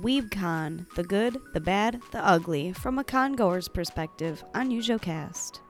WeebCon, the good, the bad, the ugly, from a congoer's perspective on UjoCast.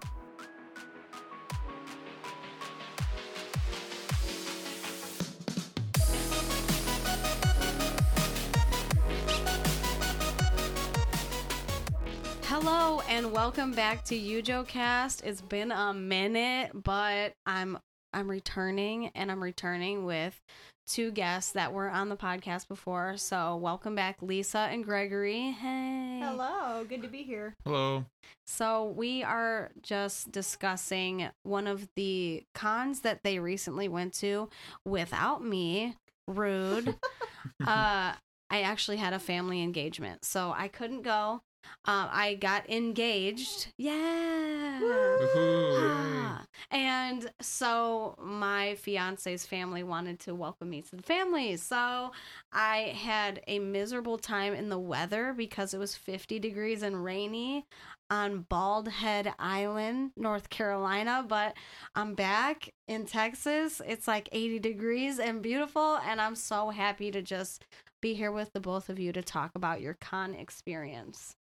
Hello and welcome back to UjoCast. It's been a minute, but I'm I'm returning and I'm returning with two guests that were on the podcast before. So, welcome back Lisa and Gregory. Hey. Hello, good to be here. Hello. So, we are just discussing one of the cons that they recently went to without me. Rude. uh I actually had a family engagement, so I couldn't go. Um, I got engaged. Yeah. Woohoo, Ah. And so my fiance's family wanted to welcome me to the family. So I had a miserable time in the weather because it was 50 degrees and rainy on Bald Head Island, North Carolina. But I'm back in Texas. It's like 80 degrees and beautiful. And I'm so happy to just be here with the both of you to talk about your con experience.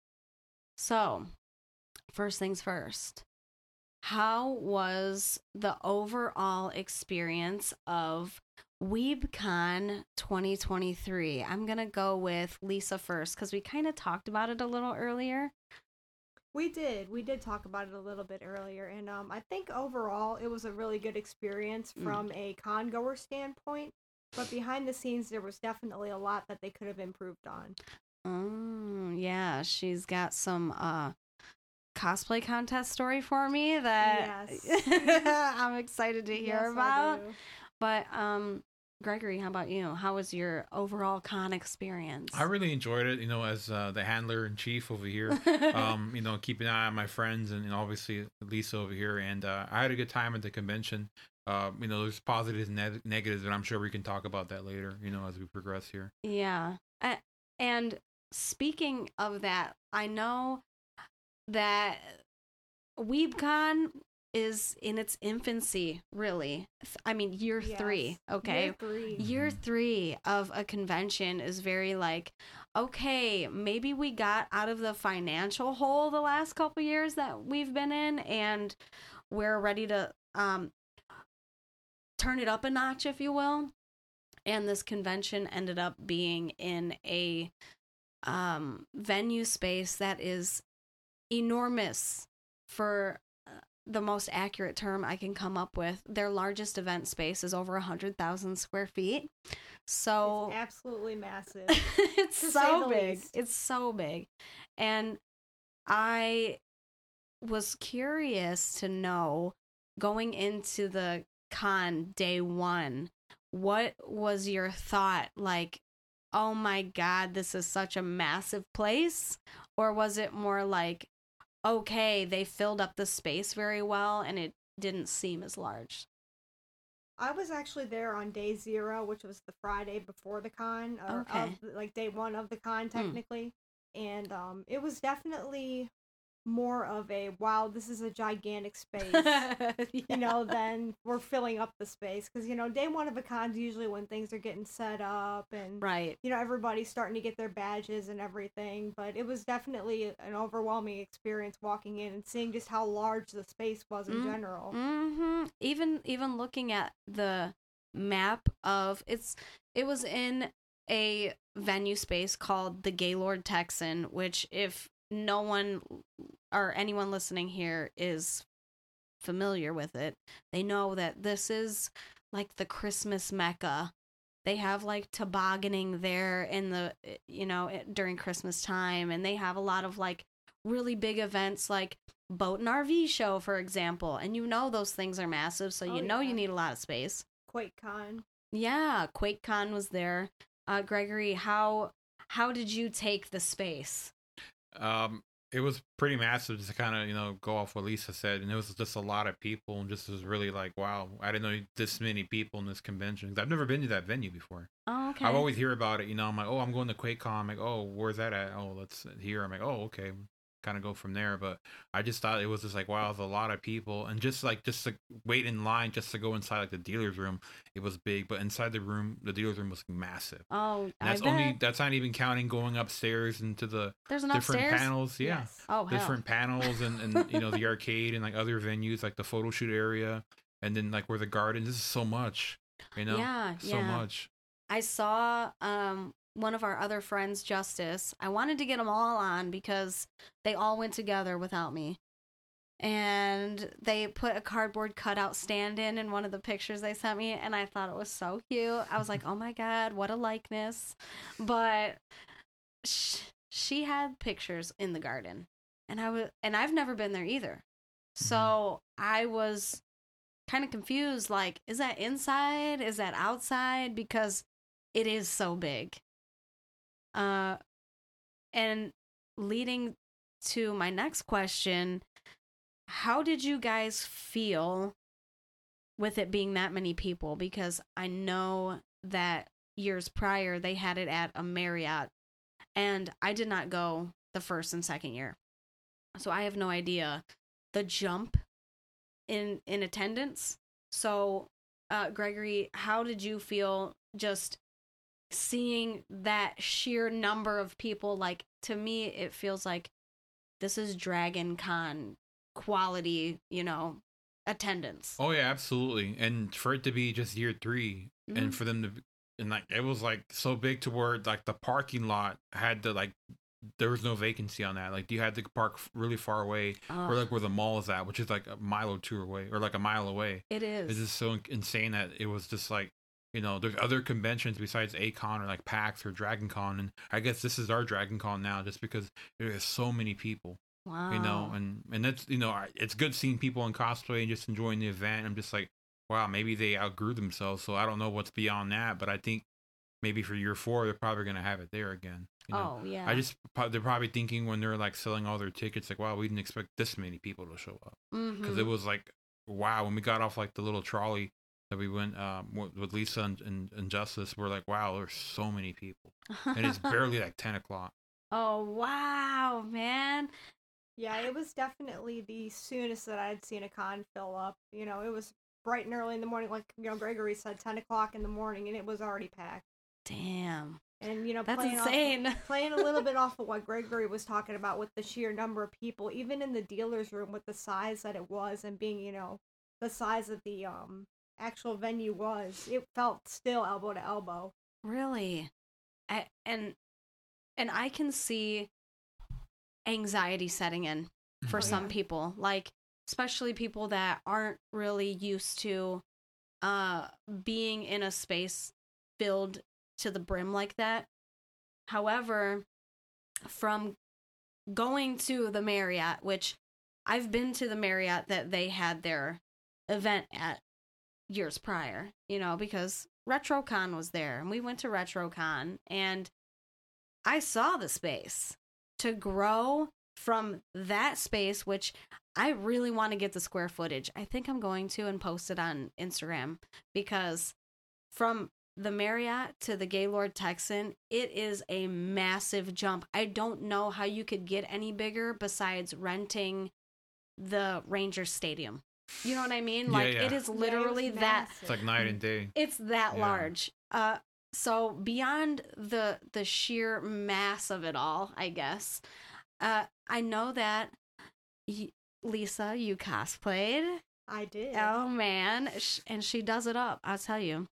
So, first things first how was the overall experience of WeebCon 2023? I'm going to go with Lisa first because we kind of talked about it a little earlier. We did. We did talk about it a little bit earlier, and um, I think overall it was a really good experience Mm. from a con goer standpoint. But behind the scenes, there was definitely a lot that they could have improved on. Oh, yeah. She's got some uh, cosplay contest story for me that Yes. I'm excited to hear Yes, about. But, um, Gregory, how about you? How was your overall con experience? I really enjoyed it, you know, as uh, the handler in chief over here. um, you know, keeping an eye on my friends and, you know, obviously Lisa over here. And uh, I had a good time at the convention. Uh, you know, there's positives and neg- negatives, and I'm sure we can talk about that later, you know, as we progress here. Yeah. A- And speaking of that, I know that WeebCon is in its infancy, really. I mean, year three, okay? Year three. Year three of a convention is very like, okay, maybe we got out of the financial hole the last couple years that we've been in, and we're ready to um, turn it up a notch, if you will. And this convention ended up being in a um, venue space that is enormous for uh, the most accurate term I can come up with. Their largest event space is over 100,000 square feet. So It's absolutely massive. it's so big. least. It's so big. And I was curious to know going into the con day one, what was your thought? Like, oh my God, this is such a massive place? Or was it more like, okay, they filled up the space very well and it didn't seem as large? I was actually there on day zero, which was the Friday before the con, or Okay. Hmm. of, like day one of the con technically, and um, it was definitely more of a wow, this is a gigantic space. you know, then we're filling up the space because you know day one of a con's usually when things are getting set up and right. you know everybody's starting to get their badges and everything. But it was definitely an overwhelming experience walking in and seeing just how large the space was in Mm, general. hmm Even even looking at the map of it's it was in a venue space called the Gaylord Texan, which if no one or anyone listening here is familiar with it, they know that this is like the Christmas mecca. They have like tobogganing there in the you know eh, during Christmas time, and they have a lot of like really big events like boat and RV show, for example. And you know those things are massive, so Oh, you know yeah. you need a lot of space. QuakeCon. Yeah, QuakeCon was there. Uh, Gregory, how how did you take the space? Um, it was pretty massive just to kind of, you know, go off what Lisa said. And it was just a lot of people and just was really like, wow, I didn't know this many people in this convention. I've never been to that venue before. Oh, okay. I always hear about it, you know. I'm like, oh, I'm going to QuakeCon. I'm like, oh, where's that at? Oh, that's here. I'm like, oh, okay. Kind of go from there. But I just thought it was just like wow, there's a lot of people, and just like just to wait in line just to go inside like the dealer's room, it was big. But inside the room, the dealer's room was massive. Oh, And that's only that's not even counting going upstairs into the There's different upstairs. panels. Yeah, Yes. Oh, hell. different panels and and you know the arcade and like other venues like the photo shoot area, and then like where the garden. This is so much. You know, Yeah, so yeah. much. I saw um one of our other friends, Justice. I wanted to get them all on because they all went together without me. And they put a cardboard cutout stand in in one of the pictures they sent me, and I thought it was so cute. I was like, "Oh my god, what a likeness!" But sh- she had pictures in the garden, and I was, and I've never been there either. So mm-hmm. I was kind of confused. Like, is that inside? Is that outside? Because it is so big. Uh, and leading to my next question, how did you guys feel with it being that many people? Because I know that years prior they had it at a Marriott, and I did not go the first and second year, so I have no idea the jump in in attendance. So, uh, Gregory, how did you feel just seeing that sheer number of people? Like to me, it feels like this is Dragon Con quality, you know, attendance. Oh yeah, absolutely. And for it to be just year 3 Mhm. and for them to and like it was like so big to where like the parking lot had to like there was no vacancy on that. Like you had to park really far away, or like where the mall is at, which is like a mile or two away, or like a mile away. it is It's is. just so insane that it was just like you know there's other conventions besides A-Kon or like PAX or Dragon Con, and I guess this is our Dragon Con now, just because there's so many people wow. you know and and that's you know it's good seeing people in cosplay and just enjoying the event i'm just like wow maybe they outgrew themselves so i don't know what's beyond that but i think maybe for year four they're probably going to have it there again you know oh yeah. i just they're probably thinking when they're like selling all their tickets like wow we didn't expect this many people to show up because Mhm. it was like wow when we got off like the little trolley that we went um, with- with lisa and, and, and justice we're like wow there's so many people and it's barely like 10 o'clock oh wow, man. Yeah, it was definitely the soonest that I'd seen a con fill up. You know, it was bright and early in the morning, like you know Gregory said, ten o'clock in the morning, and it was already packed. Damn. And you know, That's playing off- playing a little bit off of what Gregory was talking about with the sheer number of people, even in the dealer's room with the size that it was and being, you know, the size of the um actual venue was, it felt still elbow to elbow. Really? I, and and I can see anxiety setting in for Oh, some yeah. people, like especially people that aren't really used to uh being in a space filled to the brim like that. However, from going to the Marriott, which I've been to the Marriott that they had their event at years prior, you know, because RetroCon was there and we went to RetroCon and I saw the space to grow from that space, which I really want to get the square footage. I think I'm going to and post it on Instagram because from the Marriott to the Gaylord Texan, it is a massive jump. I don't know how you could get any bigger besides renting the Ranger Stadium. You know what I mean? Like yeah. it is Yeah, it literally that it's like night and day it's that Yeah. large. Uh so beyond the the sheer mass of it all, I guess. Uh I know that y- Lisa, you cosplayed. I did. Oh man, Sh- and she does it up. I'll tell you.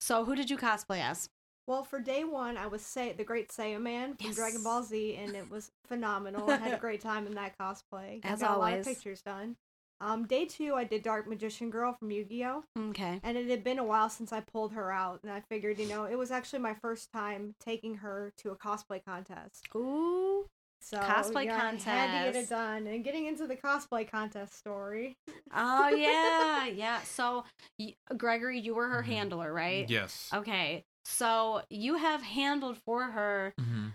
So who did you cosplay as? Well, for day one, I was say the Great Saiyaman from Yes. Dragon Ball Z, and it was phenomenal. I had a great time in that cosplay. I As got a lot always. of pictures done. Um, day two, I did Dark Magician Girl from Yu-Gi-Oh, Okay. and it had been a while since I pulled her out, and I figured, you know, it was actually my first time taking her to a cosplay contest. Ooh. So Cosplay yeah, I had to get contest. it done, and getting into the cosplay contest story. Oh yeah, yeah. So Gregory, you were her Mhm. handler, right? yes Okay. So you have handled for her hmm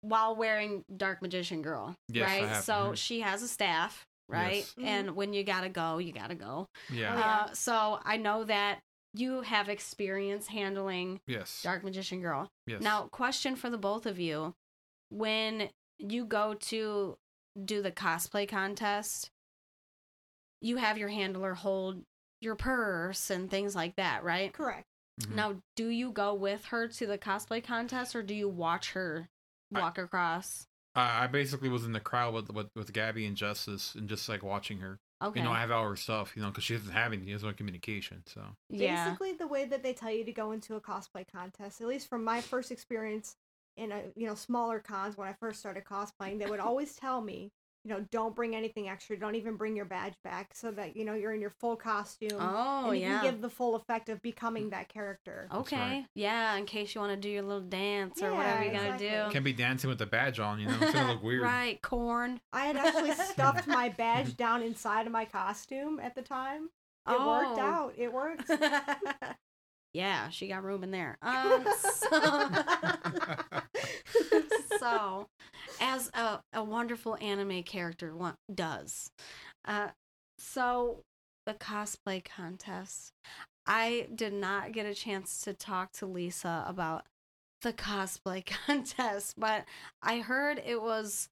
while wearing Dark Magician Girl, Yes, I right? have, so mhm. she has a staff, right? Yes. Mhm. And when you gotta go, you gotta go. yeah Oh. Uh, so I know that you have experience handling yes Dark Magician Girl. yes Now, question for the both of you: When you go to do the cosplay contest, you have your handler hold your purse and things like that, right? Correct. Mhm. Now, do you go with her to the cosplay contest or do you watch her I- walk across? I, I basically was in the crowd with, with with Gabby and Justice and just like watching her. Okay. You know, I have all her stuff. You know, because she doesn't have any. She has no communication. So yeah. Basically, the way that they tell you to go into a cosplay contest, at least from my first experience in a you know smaller cons when I first started cosplaying, they would always tell me, you know, don't bring anything extra. Don't even bring your badge back, so that you know you're in your full costume. Oh, and you yeah. can give the full effect of becoming that character. Okay. right. Yeah, in case you want to do your little dance or Yeah, whatever you're going to exactly. do. can't be dancing with the badge on. You know, it's gonna look weird. Right, corn. I had actually stuffed my badge down inside of my costume at the time. It worked Oh. out. It worked. yeah, she got room in there. Um, so, so, as a, a wonderful anime character wa- does, uh, so the cosplay contest, I did not get a chance to talk to Lisa about the cosplay contest, but I heard it was.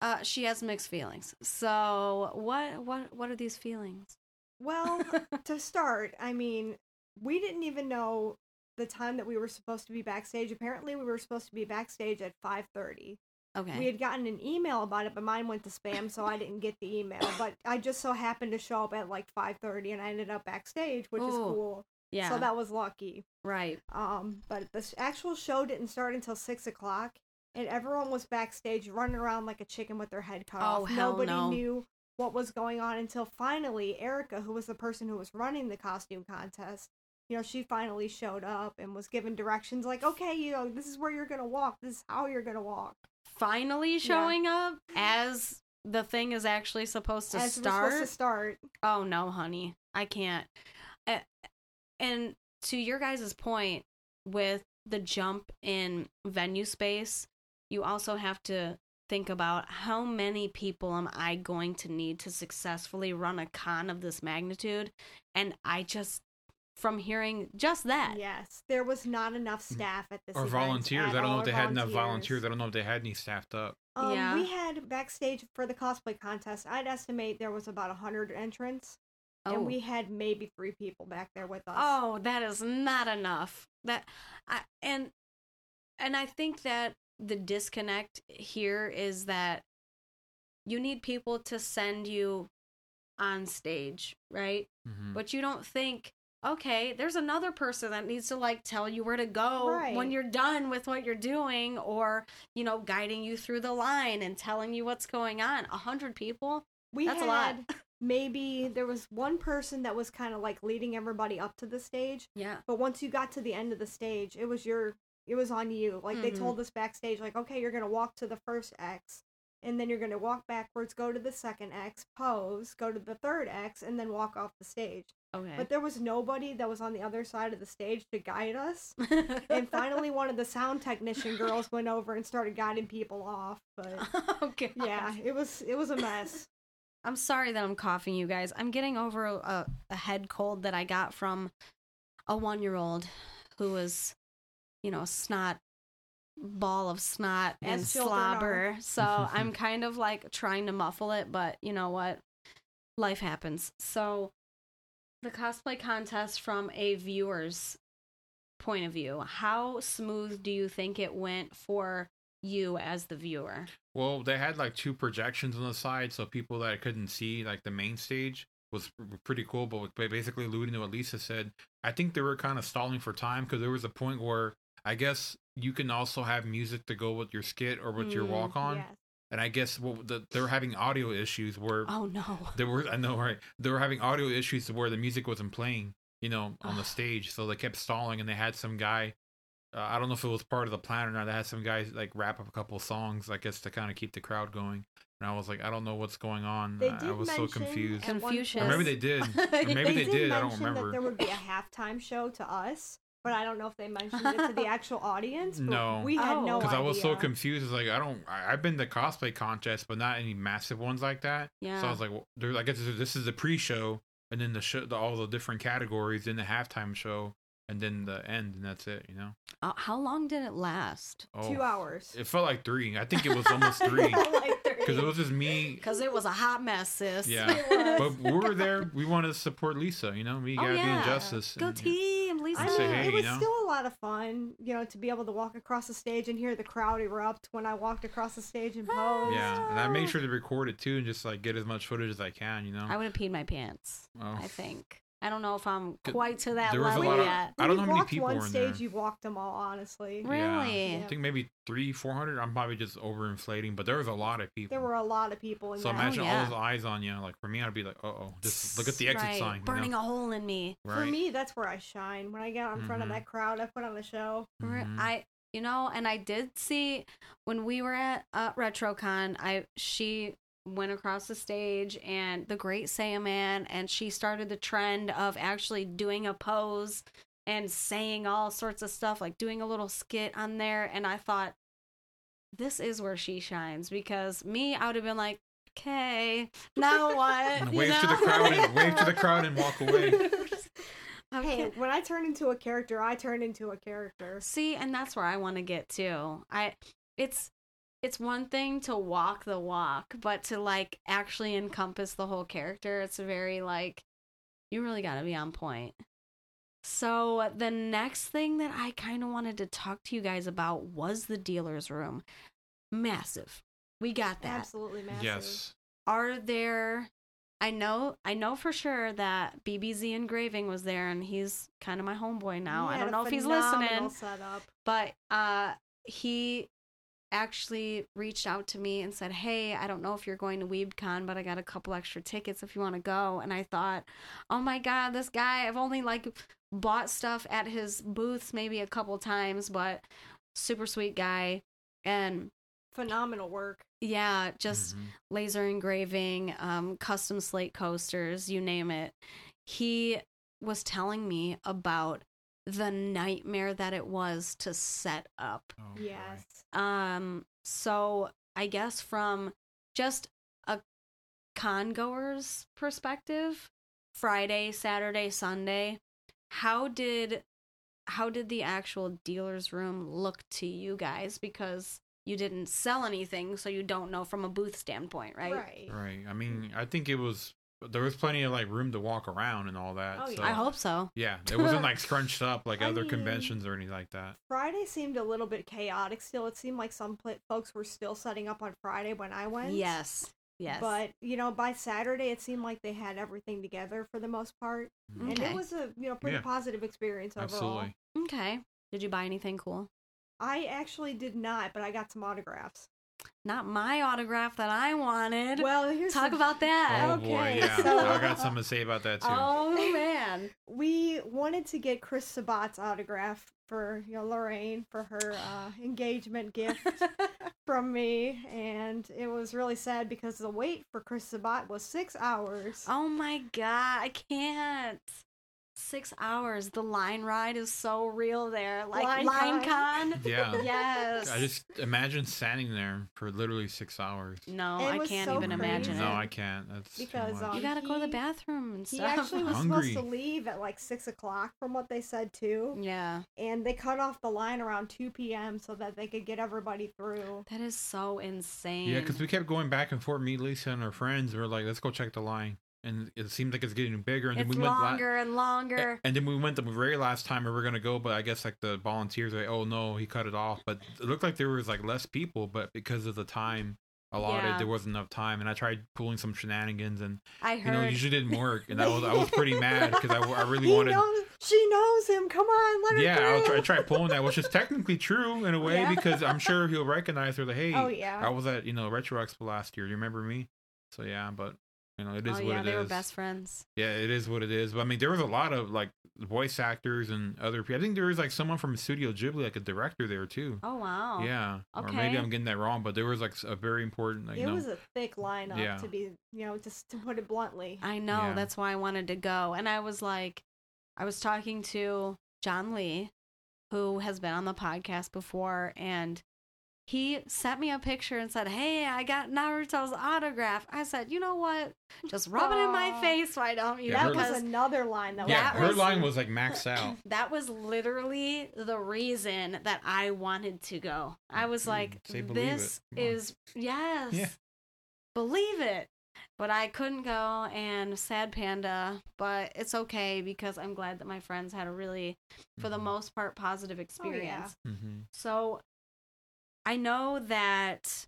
Uh, she has mixed feelings. So what what what are these feelings? Well, to start, I mean, we didn't even know the time that we were supposed to be backstage. Apparently, we were supposed to be backstage at 5:30. Okay. We had gotten an email about it, but mine went to spam, so I didn't get the email. But I just so happened to show up at like 5:30 and I ended up backstage, which is cool. yeah. So that was lucky. right. Um, but the actual show didn't start until six o'clock, and everyone was backstage running around like a chicken with their head cut Oh, off. Nobody no. knew what was going on until finally Erica, who was the person who was running the costume contest, you know, she finally showed up and was given directions like, okay, you know, this is where you're gonna walk. This is how you're gonna walk. Finally showing up as the thing is actually supposed to As start. supposed to start. Oh no, honey, I can't. And to your guys' point with the jump in venue space, you also have to think about how many people am I going to need to successfully run a con of this magnitude? And I just, from hearing just that, Yes, there was not enough staff at this Or volunteers. at I don't know if they had enough volunteers. volunteers. I don't know if they had any staffed up. Um, Yeah. We had backstage for the cosplay contest. I'd estimate there was about a hundred entrants, oh, and we had maybe three people back there with us. Oh, that is not enough. That I and and I think that the disconnect here is that you need people to send you on stage, right? Mhm. But you don't think, okay, there's another person that needs to like tell you where to go when you're done with what you're doing or, you know, guiding you through the line and telling you what's going on. A hundred people? we that's had a lot. maybe there was one person that was kind of like leading everybody up to the stage, Yeah. but once you got to the end of the stage, it was your it was on you. Like they Mhm. told us backstage, like, okay, you're gonna walk to the first X. And then you're gonna walk backwards, go to the second X, pose, go to the third X, and then walk off the stage. Okay. But there was nobody that was on the other side of the stage to guide us. and finally one of the sound technician girls went over and started guiding people off but oh, yeah it was it was a mess I'm sorry that I'm coughing, you guys. I'm getting over a, a, head cold that I got from a one year old who was, you know, a snot ball of snot and As slobber. So I'm kind of like trying to muffle it, but you know what? Life happens. So the cosplay contest from a viewer's point of view, how smooth do you think it went for you as the viewer? Well, they had like two projections on the side, so people that couldn't see like the main stage was pretty cool. But basically, alluding to what Lisa said, I think they were kind of stalling for time because there was a point where I guess you can also have music to go with your skit or with your Mm, walk on, yes and I guess what the, they were having audio issues where Oh no. they were I know right they were having audio issues where the music wasn't playing, you know, on the stage, so they kept stalling, and they had some guy. Uh, I don't know if it was part of the plan or not. They had some guys like wrap up a couple songs, I guess, to kind of keep the crowd going. And I was like, I don't know what's going on. they I- did I was so confused. at one Confucius. Or maybe they did. Or They maybe they, did, did. I don't mention remember. that there would be a halftime show to us but i don't know if they mentioned it to the actual audience but No. we had Oh. no Because I was so confused. It's like I don't. I, I've been to cosplay contests, but not any massive ones like that. Yeah. So I was like, well, there. I guess this is- the pre-show, and then the show, the, all the different categories in the halftime show. and then the end, and that's it. You know. Uh, how long did it last? Oh, Two hours. It felt like three. I think it was almost three Like three. because it was just me. Because it was a hot mess, sis. Yeah, but we were there. We wanted to support Lisa. You know, we Oh, gotta yeah. be injustice. Go and- team, Lisa. I I mean, hey, it was you know? still a lot of fun, you know, to be able to walk across the stage and hear the crowd erupt when I walked across the stage and ah, posed. Yeah, and I made sure to record it too, and just like get as much footage as I can. You know. I would have peed my pants. Oh. I think. I don't know if I'm quite to that there was a level lot of- yet. I don't know When how many walked people one were in stage, there. you walked them all, honestly. Really? Yeah. I think maybe three, four hundred. I'm probably just overinflating, but there was a lot of people. There were a lot of people in So that. imagine Oh, yeah. all those eyes on you. Like for me, I'd be like, "Uh oh, just look at the exit Right, sign." you Burning know? a hole in me. For right? me, that's where I shine. When I get out in front of Mhm. that crowd, I put on a show. Re- Mhm. I you know, and I did see when we were at uh, RetroCon, I she went across the stage and the Great Saiyaman, and she started the trend of actually doing a pose and saying all sorts of stuff, like doing a little skit on there. And I thought, this is where she shines because me, I would have been like, okay, now what? And You wave to the crowd and wave to the crowd and walk away. okay. Hey, when I turn into a character, I turn into a character. See, and that's where I want to get to. I it's it's one thing to walk the walk, but to like actually encompass the whole character, it's very like you really got to be on point. So, the next thing that I kind of wanted to talk to you guys about was the dealer's room. Massive. We got that. Absolutely massive. Yes. Are there I know I know for sure that BBZ engraving was there and he's kind of my homeboy now. He I don't know if he's phenomenal listening Setup. but uh he actually reached out to me and said hey i don't know if you're going to weebcon but i got a couple extra tickets if you want to go and i thought oh my god this guy i've only like bought stuff at his booths maybe a couple times but super sweet guy and Phenomenal work. yeah just Mhm. laser engraving, um, custom slate coasters, you name it. He was telling me about the nightmare that it was to set up. Oh. Yes. Um, so I guess from just a con goer's perspective, Friday, Saturday, Sunday, how did how did the actual dealer's room look to you guys? Because you didn't sell anything, so you don't know from a booth standpoint, right? Right. Right. I mean, I think it was there was plenty of like room to walk around and all that. Oh, yeah. so, I hope so. Yeah, it wasn't like scrunched up like I other mean- conventions or anything like that. Friday seemed a little bit chaotic still. It seemed like some pla folks were still setting up on Friday when I went. Yes. Yes. But, you know, by Saturday, it seemed like they had everything together for the most part. Mhm. And it was a, you know, pretty Yeah. positive experience overall. Absolutely. okay. Did you buy anything cool? I actually did not, but I got some autographs. Not my autograph that I wanted. Well, here's Talk the- about that. Oh boy, Okay, yeah. so- I got something to say about that too. Oh man. we wanted to get Chris Sabat's autograph for you know Lorraine for her uh, engagement gift from me, and it was really sad because the wait for Chris Sabat was six hours. oh my god, I can't. Six hours. The line ride is so real there. Like Line line, con. con. Yeah. Yes. I just imagine standing there for literally six hours. No, It I can't so even imagine crazy. No. I can't. That's Because, um, you gotta go to the he- bathroom and stuff. He actually was Hungry. supposed to leave at like six o'clock, from what they said too, yeah. and they cut off the line around two p.m. so that they could get everybody through. That is so insane. Yeah, because we kept going back and forth. Me, Lisa, and our friends we were like, "Let's go check the line," and it seemed like it's getting bigger. And it's then we went la- longer and longer. and then we went the very last time we were gonna go, but I guess like the volunteers like, "Oh no, he cut it off." But it looked like there was like less people, but because of the time allotted, Yeah. there wasn't enough time. And I tried pulling some shenanigans, and I you heard. know, usually didn't work. And I was I was pretty mad because I, I really wanted. knows, she knows him. Come on, let her Yeah. I'll try, I tried pulling that, which is technically true in a way Yeah. because I'm sure he'll recognize her. Like, hey, Oh yeah. I was at you know Retro Expo last year. Do you remember me? So yeah, but you know it oh, is oh what yeah, it they were best friends. Yeah, it is what it is. But I mean, there was a lot of like voice actors and other people. I think there was like someone from Studio Ghibli, like a director there too. Oh wow. Yeah, or maybe I'm getting that wrong, but there was like a very important. Like, it you know, was a thick lineup Yeah. to be, you know, just to put it bluntly. I know. Yeah. That's why I wanted to go. And I was like, I was talking to John Lee, who has been on the podcast before, and he sent me a picture and said, "Hey, I got Naruto's autograph." I said, "You know what? Just rub it in my face, why don't you?" Yeah, that her- was another line that Yeah, That her was- line was like maxed out. that was literally the reason that I wanted to go. I was Mm, like, say "This it. Come on." is yes, Yeah. believe it." But I couldn't go, and sad panda. But it's okay because I'm glad that my friends had a really, for the Mhm. most part, positive Oh, yeah. experience. Mm-hmm. So I know that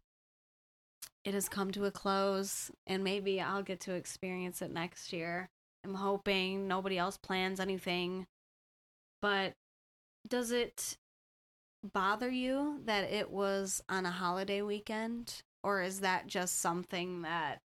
it has come to a close and maybe I'll get to experience it next year. I'm hoping nobody else plans anything. But does it bother you that it was on a holiday weekend? Or is that just something that,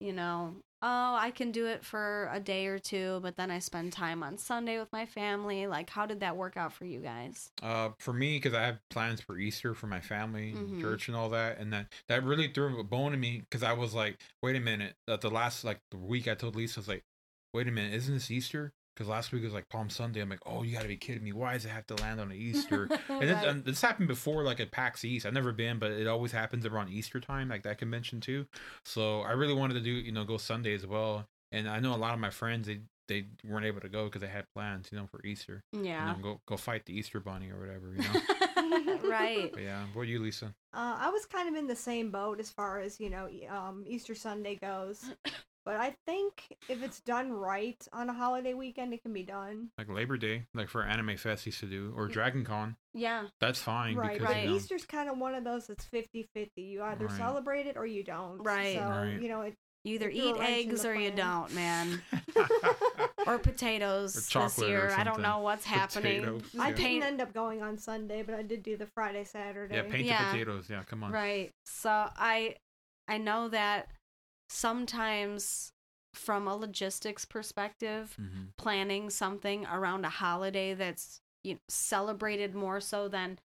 you know, oh, I can do it for a day or two, but then I spend time on Sunday with my family? Like, how did that work out for you guys? Uh, for me, because I have plans for Easter for my family, Mhm. church, and all that, and that that really threw a bone in me because I was like, wait a minute. That the last like the week I told Lisa I was like, wait a minute, isn't this Easter? Because last week was like Palm Sunday. I'm like, oh, you got to be kidding me. Why does it have to land on Easter? And this, Right. and this happened before, like at PAX East. I've never been, but it always happens around Easter time, like that convention too. So I really wanted to do, you know, go Sunday as well. And I know a lot of my friends, they they weren't able to go because they had plans, you know, for Easter. yeah. You know, go go fight the Easter Bunny or whatever, you know. right. but yeah, what are you, Lisa? Uh, I was kind of in the same boat as far as you know um, Easter Sunday goes, but I think if it's done right on a holiday weekend, it can be done. Like Labor Day, like for Anime Fest used to do, or Dragon Con. Yeah. That's fine right, because right. you know, Easter's kind of one of those that's 50-50. You either Right. celebrate it or you don't. Right. So Right. you know it. You either eat eggs the or you don't, man. Or potatoes Or this chocolate or year. I don't know what's happening. Potatoes. I Yeah. Paint- didn't end up going on Sunday, but I did do the Friday Saturday. yeah, painted Yeah. potatoes. Yeah, come on. Right. So I I know that sometimes from a logistics perspective, hmm planning something around a holiday that's you know, celebrated more so than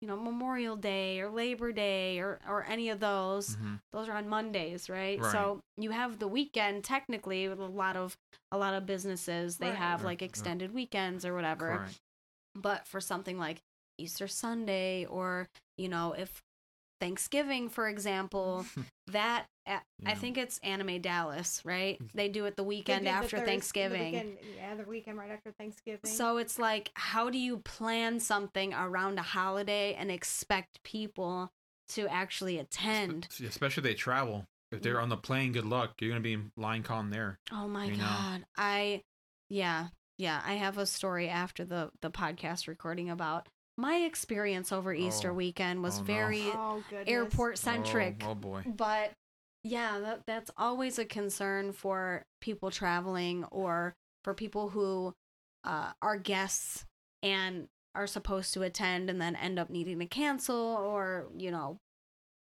you know Memorial Day or Labor Day or or any of those. hmm Those are on Mondays, right? Right. So you have the weekend technically with a lot of a lot of businesses they Right. have Right, like extended weekends or whatever. Correct. But for something like Easter Sunday or you know if Thanksgiving for example, that I Yeah. think it's Anime Dallas, right? They do it the weekend did the after Thurs- the Thanksgiving. weekend- yeah, the weekend right after Thanksgiving. So it's like, how do you plan something around a holiday and expect people to actually attend? Especially they travel. If Mm. they're on the plane, good luck. You're gonna be in line con there. Oh my You know. god. I yeah, yeah, I have a story after the the podcast recording about my experience over Easter Oh. weekend was Oh, no. very oh airport centric. Oh, oh boy. But yeah, that, that's always a concern for people traveling or for people who uh, are guests and are supposed to attend and then end up needing to cancel or, you know,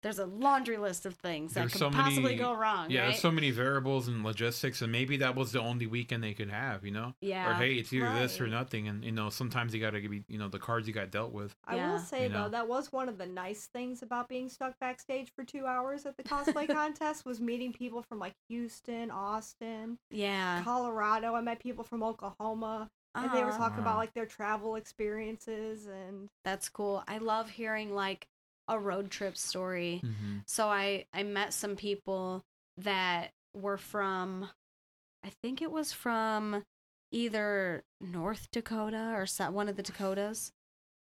there's a laundry list of things that could so possibly many- go wrong. Yeah, right? there's so many variables and logistics, and maybe that was the only weekend they could have, you know? yeah. Or hey, it's either this or nothing, and you know, sometimes you gotta give you, you know, the cards you got dealt with. I Yeah. will say You know. though, that was one of the nice things about being stuck backstage for two hours at the cosplay contest was meeting people from like Houston, Austin, yeah. Colorado. I met people from Oklahoma, and they were Aw, talking Wow. about like their travel experiences and that's cool. I love hearing like a road trip story. Mm-hmm. So I I met some people that were from I think it was from either North Dakota or one of the Dakotas.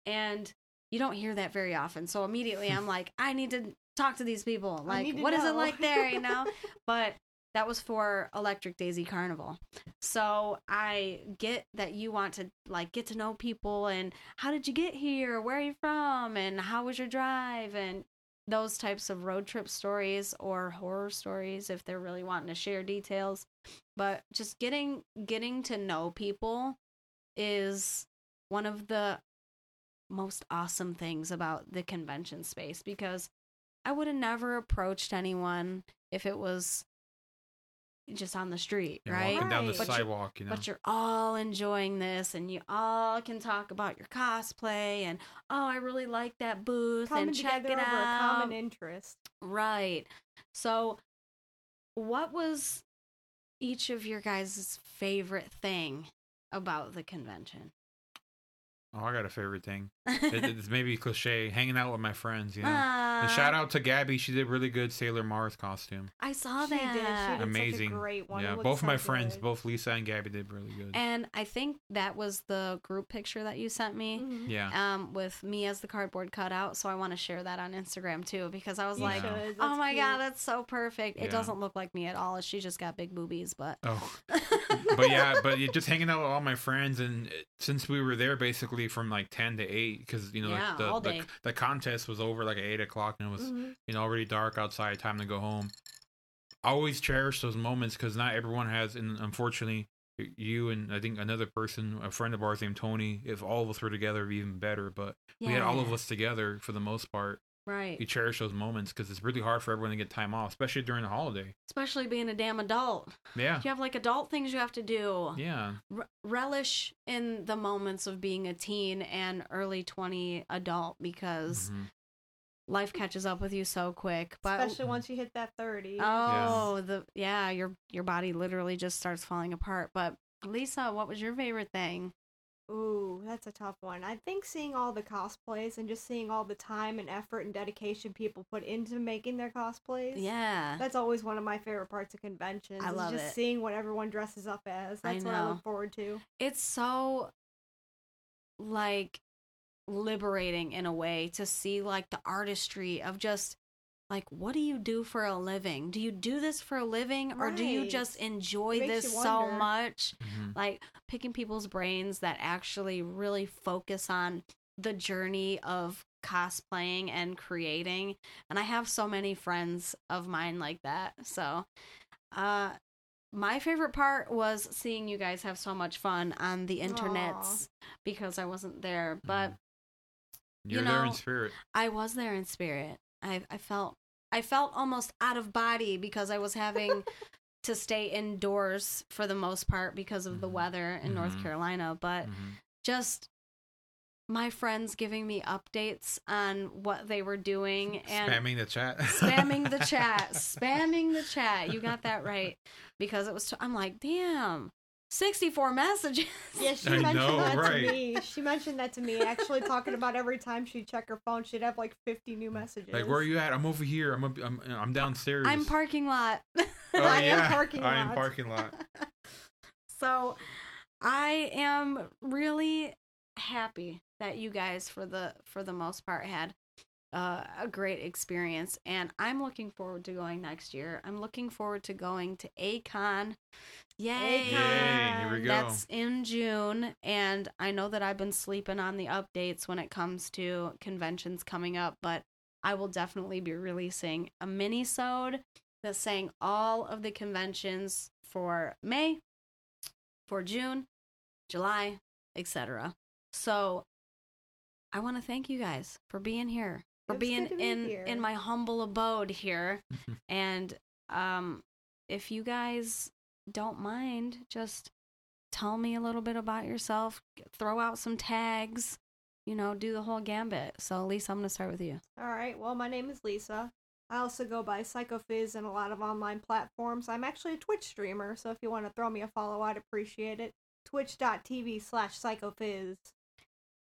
And you don't hear that very often. So immediately I'm like I need to talk to these people. Like what is it like there, you know? but that was for Electric Daisy Carnival. So I get that you want to like get to know people and how did you get here? Where are you from? And how was your drive? And those types of road trip stories or horror stories if they're really wanting to share details. But just getting getting to know people is one of the most awesome things about the convention space because I would have never approached anyone if it was just on the street, You're right? walking down the But you- sidewalk, you know. But you're all enjoying this and you all can talk about your cosplay and oh, I really like that booth coming and check it over a out. common interest. Right. So, what was each of your guys' favorite thing about the convention? Oh, I got a favorite thing. It, it's maybe cliche. Hanging out with my friends, you know. Ah, and shout out to Gabby. She did really good Sailor Mars costume. I saw She did. She that. did. such a Amazing. great one. Yeah, looked both so my friends, good. both Lisa and Gabby, did really good. And I think that was the group picture that you sent me. Mhm. yeah. Um, with me as the cardboard cutout, so I want to share that on Instagram too because I was You like, should. "Oh That's my cute. god, that's so perfect!" It Yeah. doesn't look like me at all. She just got big boobies, but Oh, but yeah, but yeah, just hanging out with all my friends, and since we were there basically from like ten to eight, because you know Yeah, the, the, the contest was over like at eight o'clock, and it was Mhm. you know already dark outside, time to go home. I always cherish those moments because not everyone has, and unfortunately, you and I think another person, a friend of ours named Tony, if all of us were together, it'd be even better. But we had all of us together for the most part. Right. You cherish those moments because it's really hard for everyone to get time off, especially during the holiday. Especially being a damn adult, Yeah, you have like adult things you have to do. yeah, re- relish in the moments of being a teen and early 20 adult because Mhm. life catches up with you so quick but Especially once you hit that 30. oh the yeah your your body literally just starts falling apart but lisa what was your favorite thing Ooh, that's a tough one. I think seeing all the cosplays and just seeing all the time and effort and dedication people put into making their cosplays. yeah That's always one of my favorite parts of conventions. I love just it. seeing what everyone dresses up as. I That's what I look forward to. it's so like liberating in a way to see like the artistry of just like what do you do for a living do you do this for a living or do you just enjoy this so wonder. much Mhm. like picking people's brains that actually really focus on the journey of cosplaying and creating and i have so many friends of mine like that so uh my favorite part was seeing you guys have so much fun on the internets because i wasn't there but You're you there in spirit. I was there in spirit. I I felt I felt almost out of body because I was having to stay indoors for the most part because of the Mhm. weather in North Mhm. Carolina, but Mhm. just my friends giving me updates on what they were doing and spamming the chat. spamming the chat, spamming the chat. You got that right because it was t- I'm like, "Damn, 64 messages." Yeah, she I mentioned know, that right. to me. She mentioned that to me. Actually, talking about every time she'd check her phone, she'd have like 50 new messages. like, where are you at? I'm over here. I'm up, I'm I'm downstairs. I'm parking lot. Oh, I am yeah. parking I am parking lot. so I am really happy that you guys for the for the most part had uh, a great experience and I'm looking forward to going next year. I'm looking forward to going to A-Kon. Yay. Yay, here we go. That's in June and I know that I've been sleeping on the updates when it comes to conventions coming up, but I will definitely be releasing a mini-sode that's saying all of the conventions for May, for June, July, etc. So I want to thank you guys for being here, for It being good be in here. in my humble abode here. and um if you guys don't mind, just tell me a little bit about yourself, throw out some tags, you know, do the whole gambit. So Lisa, I'm going to start with you. All right. Well, my name is Lisa. I also go by PsychoFizz in a lot of online platforms. I'm actually a Twitch streamer, so if you want to throw me a follow, I'd appreciate it. Twitch.tv slash PsychoFizz.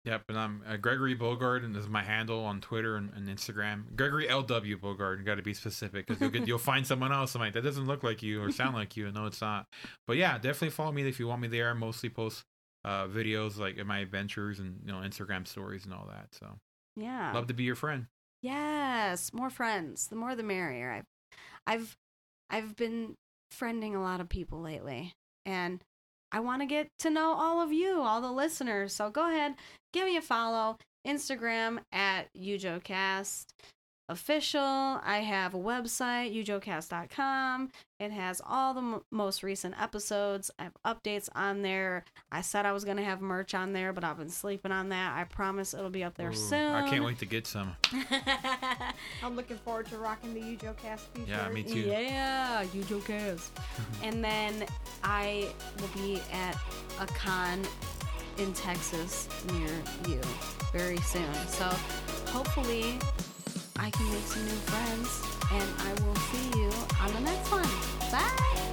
Yep, and I'm uh, Gregory Bogard, and this is my handle on Twitter and, and Instagram. Gregory LW Bogard. Got to be specific because you'll get you'll find someone else. I'm like that doesn't look like you or sound like you. No, it's not. But yeah, definitely follow me if you want me there. I mostly post uh, videos like in my adventures and you know Instagram stories and all that. So Yeah. love to be your friend. Yes, more friends. The more the merrier. I've I've I've been friending a lot of people lately and I want to get to know all of you, all the listeners. So go ahead, give me a follow. Instagram at UjoCast official. I have a website, ujocast.com. It has all the m- most recent episodes. I have updates on there. I said I was going to have merch on there, but I've been sleeping on that. I promise it'll be up there Ooh, soon. I can't wait to get some. I'm looking forward to rocking the UjoCast t-shirt. Yeah, me too. Yeah, you jokers. and then I will be at a con in Texas near you very soon. So hopefully I can make some new friends and I will see you on the next one. Bye.